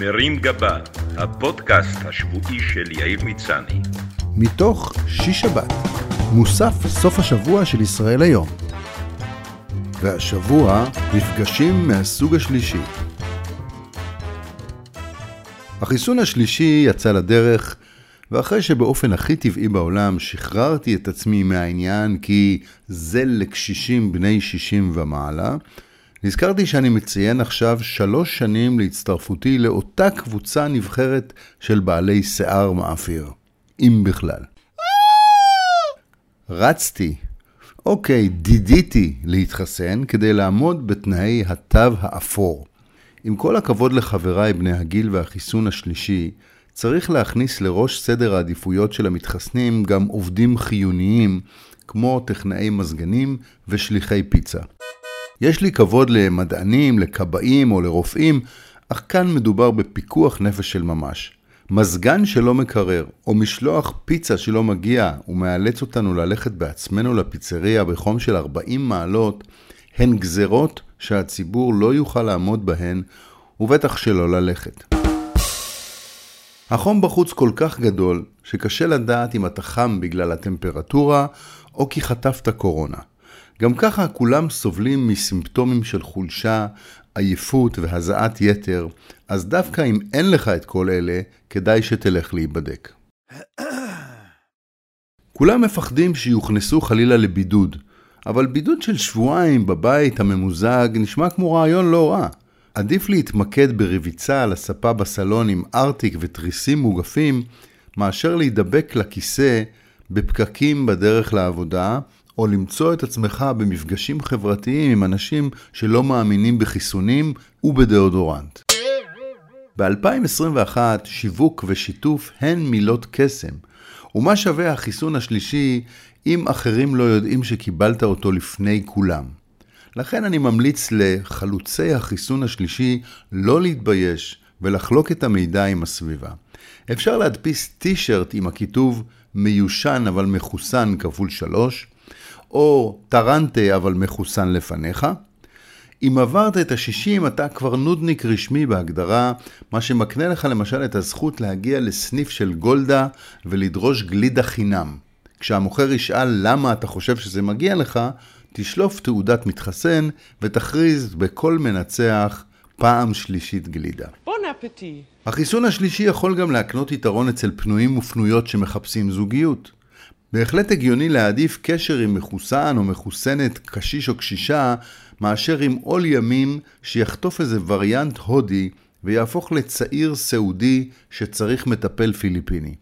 מרים גבה, הפודקאסט השבועי של יאיר מצני. מתוך שיש שבת, מוסף סוף השבוע של ישראל היום. והשבוע, מפגשים מהסוג השלישי. החיסון השלישי יצא לדרך, ואחרי שבאופן הכי טבעי בעולם שחררתי את עצמי מהעניין כי זה לקשישים בני 60 ומעלה, נזכרתי שאני מציין עכשיו שלוש שנים להצטרפותי לאותה קבוצה נבחרת של בעלי שיער מאפיר, אם בכלל. רצתי, אוקיי, דידיתי להתחסן כדי לעמוד בתנאי התו האפור. עם כל הכבוד לחבריי בני הגיל והחיסון השלישי, צריך להכניס לראש סדר העדיפויות של המתחסנים גם עובדים חיוניים, כמו טכנאי מזגנים ושליחי פיצה. יש לי כבוד למדענים, לכבאים או לרופאים, אך כאן מדובר בפיקוח נפש של ממש. מזגן שלא מקרר, או משלוח פיצה שלא מגיע ומאלץ אותנו ללכת בעצמנו לפיצריה בחום של 40 מעלות, הן גזרות שהציבור לא יוכל לעמוד בהן, ובטח שלא ללכת. החום בחוץ כל כך גדול, שקשה לדעת אם אתה חם בגלל הטמפרטורה, או כי חטפת קורונה. גם ככה כולם סובלים מסימפטומים של חולשה, עייפות והזעת יתר, אז דווקא אם אין לך את כל אלה, כדאי שתלך להיבדק. כולם מפחדים שיוכנסו חלילה לבידוד, אבל בידוד של שבועיים בבית הממוזג נשמע כמו רעיון לא רע. עדיף להתמקד ברביצה על הספה בסלון עם ארטיק ותריסים מוגפים, מאשר להידבק לכיסא בפקקים בדרך לעבודה, או למצוא את עצמך במפגשים חברתיים עם אנשים שלא מאמינים בחיסונים ובדאודורנט. ב-2021 שיווק ושיתוף הן מילות קסם, ומה שווה החיסון השלישי אם אחרים לא יודעים שקיבלת אותו לפני כולם. לכן אני ממליץ לחלוצי החיסון השלישי לא להתבייש ולחלוק את המידע עם הסביבה. אפשר להדפיס טישרט עם הכיתוב מיושן אבל מחוסן כפול שלוש, או טרנטה אבל מחוסן לפניך. אם עברת את ה-60 אתה כבר נודניק רשמי בהגדרה, מה שמקנה לך למשל את הזכות להגיע לסניף של גולדה ולדרוש גלידה חינם. כשהמוכר ישאל למה אתה חושב שזה מגיע לך, תשלוף תעודת מתחסן ותכריז בקול מנצח פעם שלישית גלידה. בון אפטי. החיסון השלישי יכול גם להקנות יתרון אצל פנויים ופנויות שמחפשים זוגיות. בהחלט הגיוני להעדיף קשר עם מחוסן או מחוסנת, קשיש או קשישה, מאשר עם עול ימים שיחטוף איזה וריאנט הודי ויהפוך לצעיר סעודי שצריך מטפל פיליפיני.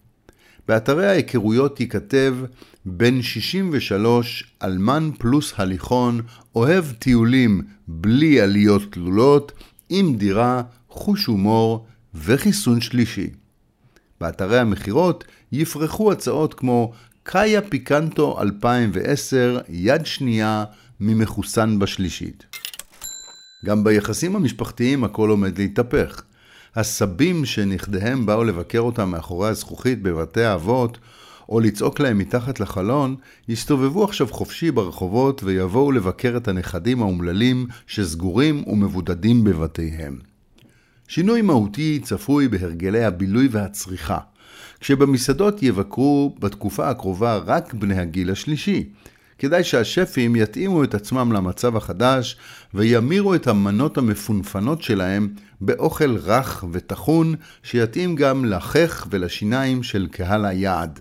באתרי ההיכרויות ייכתב בן 63, אלמן פלוס הליכון, אוהב טיולים בלי עליות תלולות, עם דירה, חוש הומור וחיסון שלישי. באתרי המכירות יפרחו הצעות כמו קאיה פיקנטו 2010, יד שנייה, ממחוסן בשלישית. גם ביחסים המשפחתיים הכל עומד להתהפך. הסבים שנכדיהם באו לבקר אותם מאחורי הזכוכית בבתי האבות, או לצעוק להם מתחת לחלון, יסתובבו עכשיו חופשי ברחובות ויבואו לבקר את הנכדים האומללים שסגורים ומבודדים בבתיהם. שינוי מהותי צפוי בהרגלי הבילוי והצריכה. כשבמסעדות יבקרו בתקופה הקרובה רק בני הגיל השלישי. כדאי שהשפים יתאימו את עצמם למצב החדש וימירו את המנות המפונפנות שלהם באוכל רך וטחון שיתאים גם לחך ולשיניים של קהל היעד.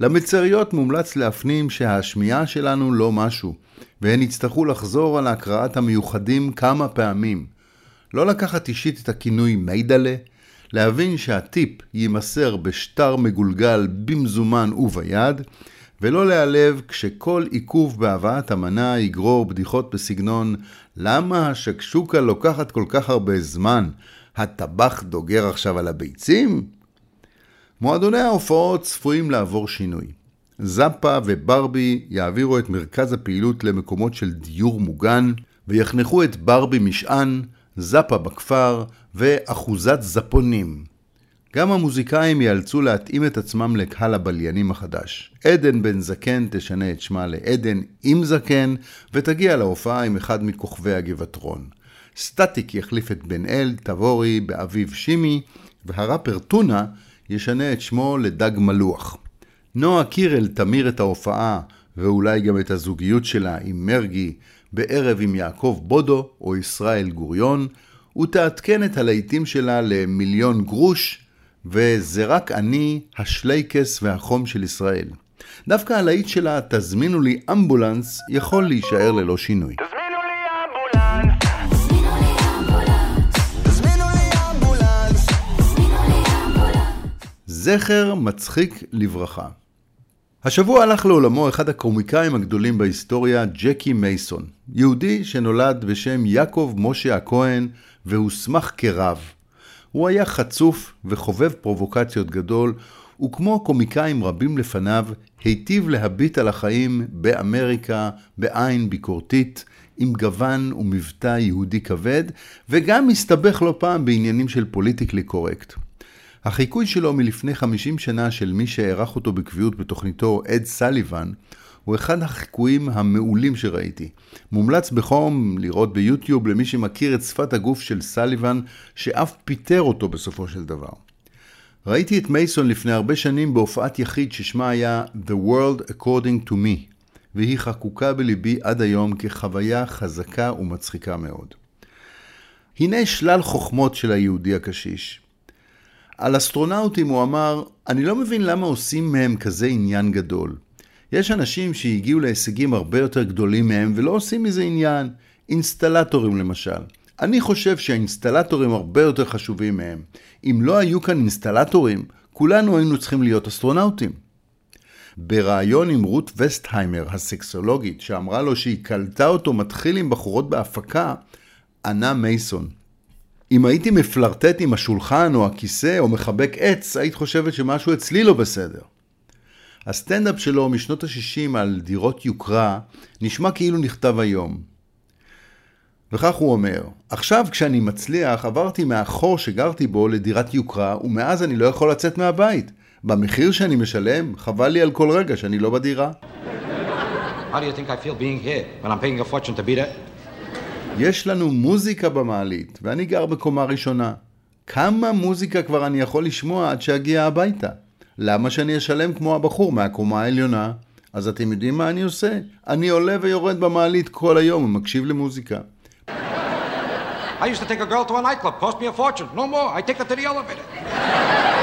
למצריות מומלץ להפנים שהשמיעה שלנו לא משהו, והן יצטרכו לחזור על הקראת המיוחדים כמה פעמים. לא לקחת אישית את הכינוי מיידלה, להבין שהטיפ יימסר בשטר מגולגל במזומן וביד, ולא להיעלב כשכל עיכוב בהבאת המנה יגרור בדיחות בסגנון למה השקשוקה לוקחת כל כך הרבה זמן? הטבח דוגר עכשיו על הביצים? מועדוני ההופעות צפויים לעבור שינוי. זאפה וברבי יעבירו את מרכז הפעילות למקומות של דיור מוגן, ויחנכו את ברבי משען, זאפה בכפר ואחוזת זפונים. גם המוזיקאים ייאלצו להתאים את עצמם לקהל הבליינים החדש. עדן בן זקן תשנה את שמה לעדן עם זקן, ותגיע להופעה עם אחד מכוכבי הגבעתרון. סטטיק יחליף את בן אל, תבורי באביב שימי, והראפר טונה ישנה את שמו לדג מלוח. נועה קירל תמיר את ההופעה, ואולי גם את הזוגיות שלה עם מרגי, בערב עם יעקב בודו או ישראל גוריון, ותעדכן את הלהיטים שלה למיליון גרוש, וזה רק אני, השלייקס והחום של ישראל. דווקא הלהיט שלה, תזמינו לי אמבולנס, יכול להישאר ללא שינוי. תזמינו לי אמבולנס. זכר מצחיק לברכה. השבוע הלך לעולמו אחד הקומיקאים הגדולים בהיסטוריה, ג'קי מייסון, יהודי שנולד בשם יעקב משה הכהן והוסמך כרב. הוא היה חצוף וחובב פרובוקציות גדול, וכמו קומיקאים רבים לפניו, היטיב להביט על החיים באמריקה בעין ביקורתית, עם גוון ומבטא יהודי כבד, וגם הסתבך לא פעם בעניינים של פוליטיקלי קורקט. החיקוי שלו מלפני 50 שנה של מי שהערך אותו בקביעות בתוכניתו אד סליבן, הוא אחד החיקויים המעולים שראיתי. מומלץ בחום לראות ביוטיוב למי שמכיר את שפת הגוף של סליבן, שאף פיטר אותו בסופו של דבר. ראיתי את מייסון לפני הרבה שנים בהופעת יחיד ששמה היה The World According to Me, והיא חקוקה בליבי עד היום כחוויה חזקה ומצחיקה מאוד. הנה שלל חוכמות של היהודי הקשיש. על אסטרונאוטים הוא אמר, אני לא מבין למה עושים מהם כזה עניין גדול. יש אנשים שהגיעו להישגים הרבה יותר גדולים מהם ולא עושים מזה עניין. אינסטלטורים למשל. אני חושב שהאינסטלטורים הרבה יותר חשובים מהם. אם לא היו כאן אינסטלטורים, כולנו היינו צריכים להיות אסטרונאוטים. בריאיון עם רות וסטהיימר, הסקסולוגית, שאמרה לו שהיא קלטה אותו מתחיל עם בחורות בהפקה, ענה מייסון. אם הייתי מפלרטט עם השולחן או הכיסא או מחבק עץ, היית חושבת שמשהו אצלי לא בסדר. הסטנדאפ שלו משנות ה-60 על דירות יוקרה נשמע כאילו נכתב היום. וכך הוא אומר, עכשיו כשאני מצליח עברתי מהחור שגרתי בו לדירת יוקרה ומאז אני לא יכול לצאת מהבית. במחיר שאני משלם, חבל לי על כל רגע שאני לא בדירה. How do you think I feel being here when I'm paying a fortune to be there? יש לנו מוזיקה במעלית, ואני גר בקומה ראשונה. כמה מוזיקה כבר אני יכול לשמוע עד שאגיע הביתה? למה שאני אשלם כמו הבחור מהקומה העליונה? אז אתם יודעים מה אני עושה? אני עולה ויורד במעלית כל היום ומקשיב למוזיקה. I used to take a girl to a nightclub, cost me a fortune. No more, I take her to the elevator.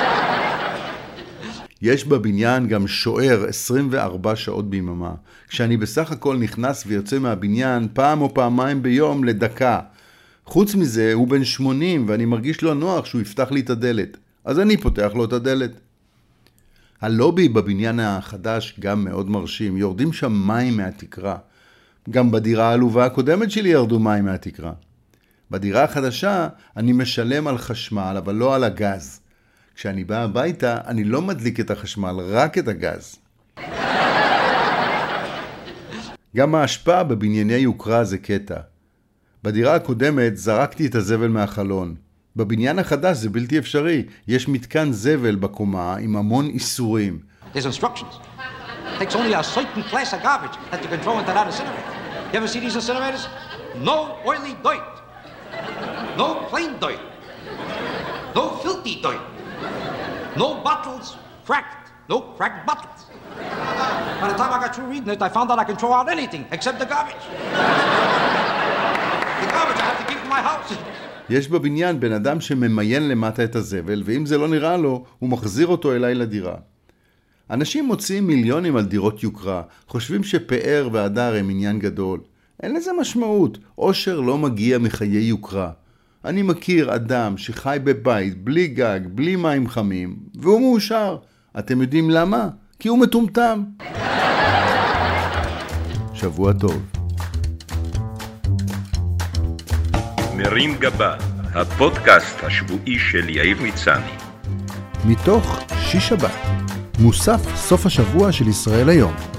יש בבניין גם שוער 24 שעות ביממה, כשאני בסך הכל נכנס ויוצא מהבניין פעם או פעמיים ביום לדקה. חוץ מזה, הוא בן 80 ואני מרגיש לא נוח שהוא יפתח לי את הדלת, אז אני פותח לו את הדלת. הלובי בבניין החדש גם מאוד מרשים, יורדים שם מים מהתקרה. גם בדירה העלובה הקודמת שלי ירדו מים מהתקרה. בדירה החדשה אני משלם על חשמל, אבל לא על הגז. כשאני בא הביתה, אני לא מדליק את החשמל, רק את הגז. גם האשפה בבנייני יוקרה זה קטע. בדירה הקודמת זרקתי את הזבל מהחלון. בבניין החדש זה בלתי אפשרי. יש מתקן זבל בקומה עם המון איסורים. No oily dirt. No plain dirt. No filthy dirt. No bottles cracked. No cracked bottles. By the time I got through reading it, I found out I can throw out anything except the garbage. the garbage I have to keep in my house. יש בבניין בן אדם שממיין למטה את הזבל, ואם זה לא נראה לו, הוא מחזיר אותו אליי לדירה. אנשים מוציאים מיליונים על דירות יוקרה, חושבים שפאר והדר הם עניין גדול. אין לזה משמעות, עושר לא מגיע מחיי יוקרה. אני מכיר אדם שחי בבית, בלי גג, בלי מים חמים, והוא מאושר. אתם יודעים למה? כי הוא מטומטם. שבוע טוב. מרים גבה, הפודקאסט השבועי של יאיר מצני. מתוך שיש שבת, מוסף סוף השבוע של ישראל היום.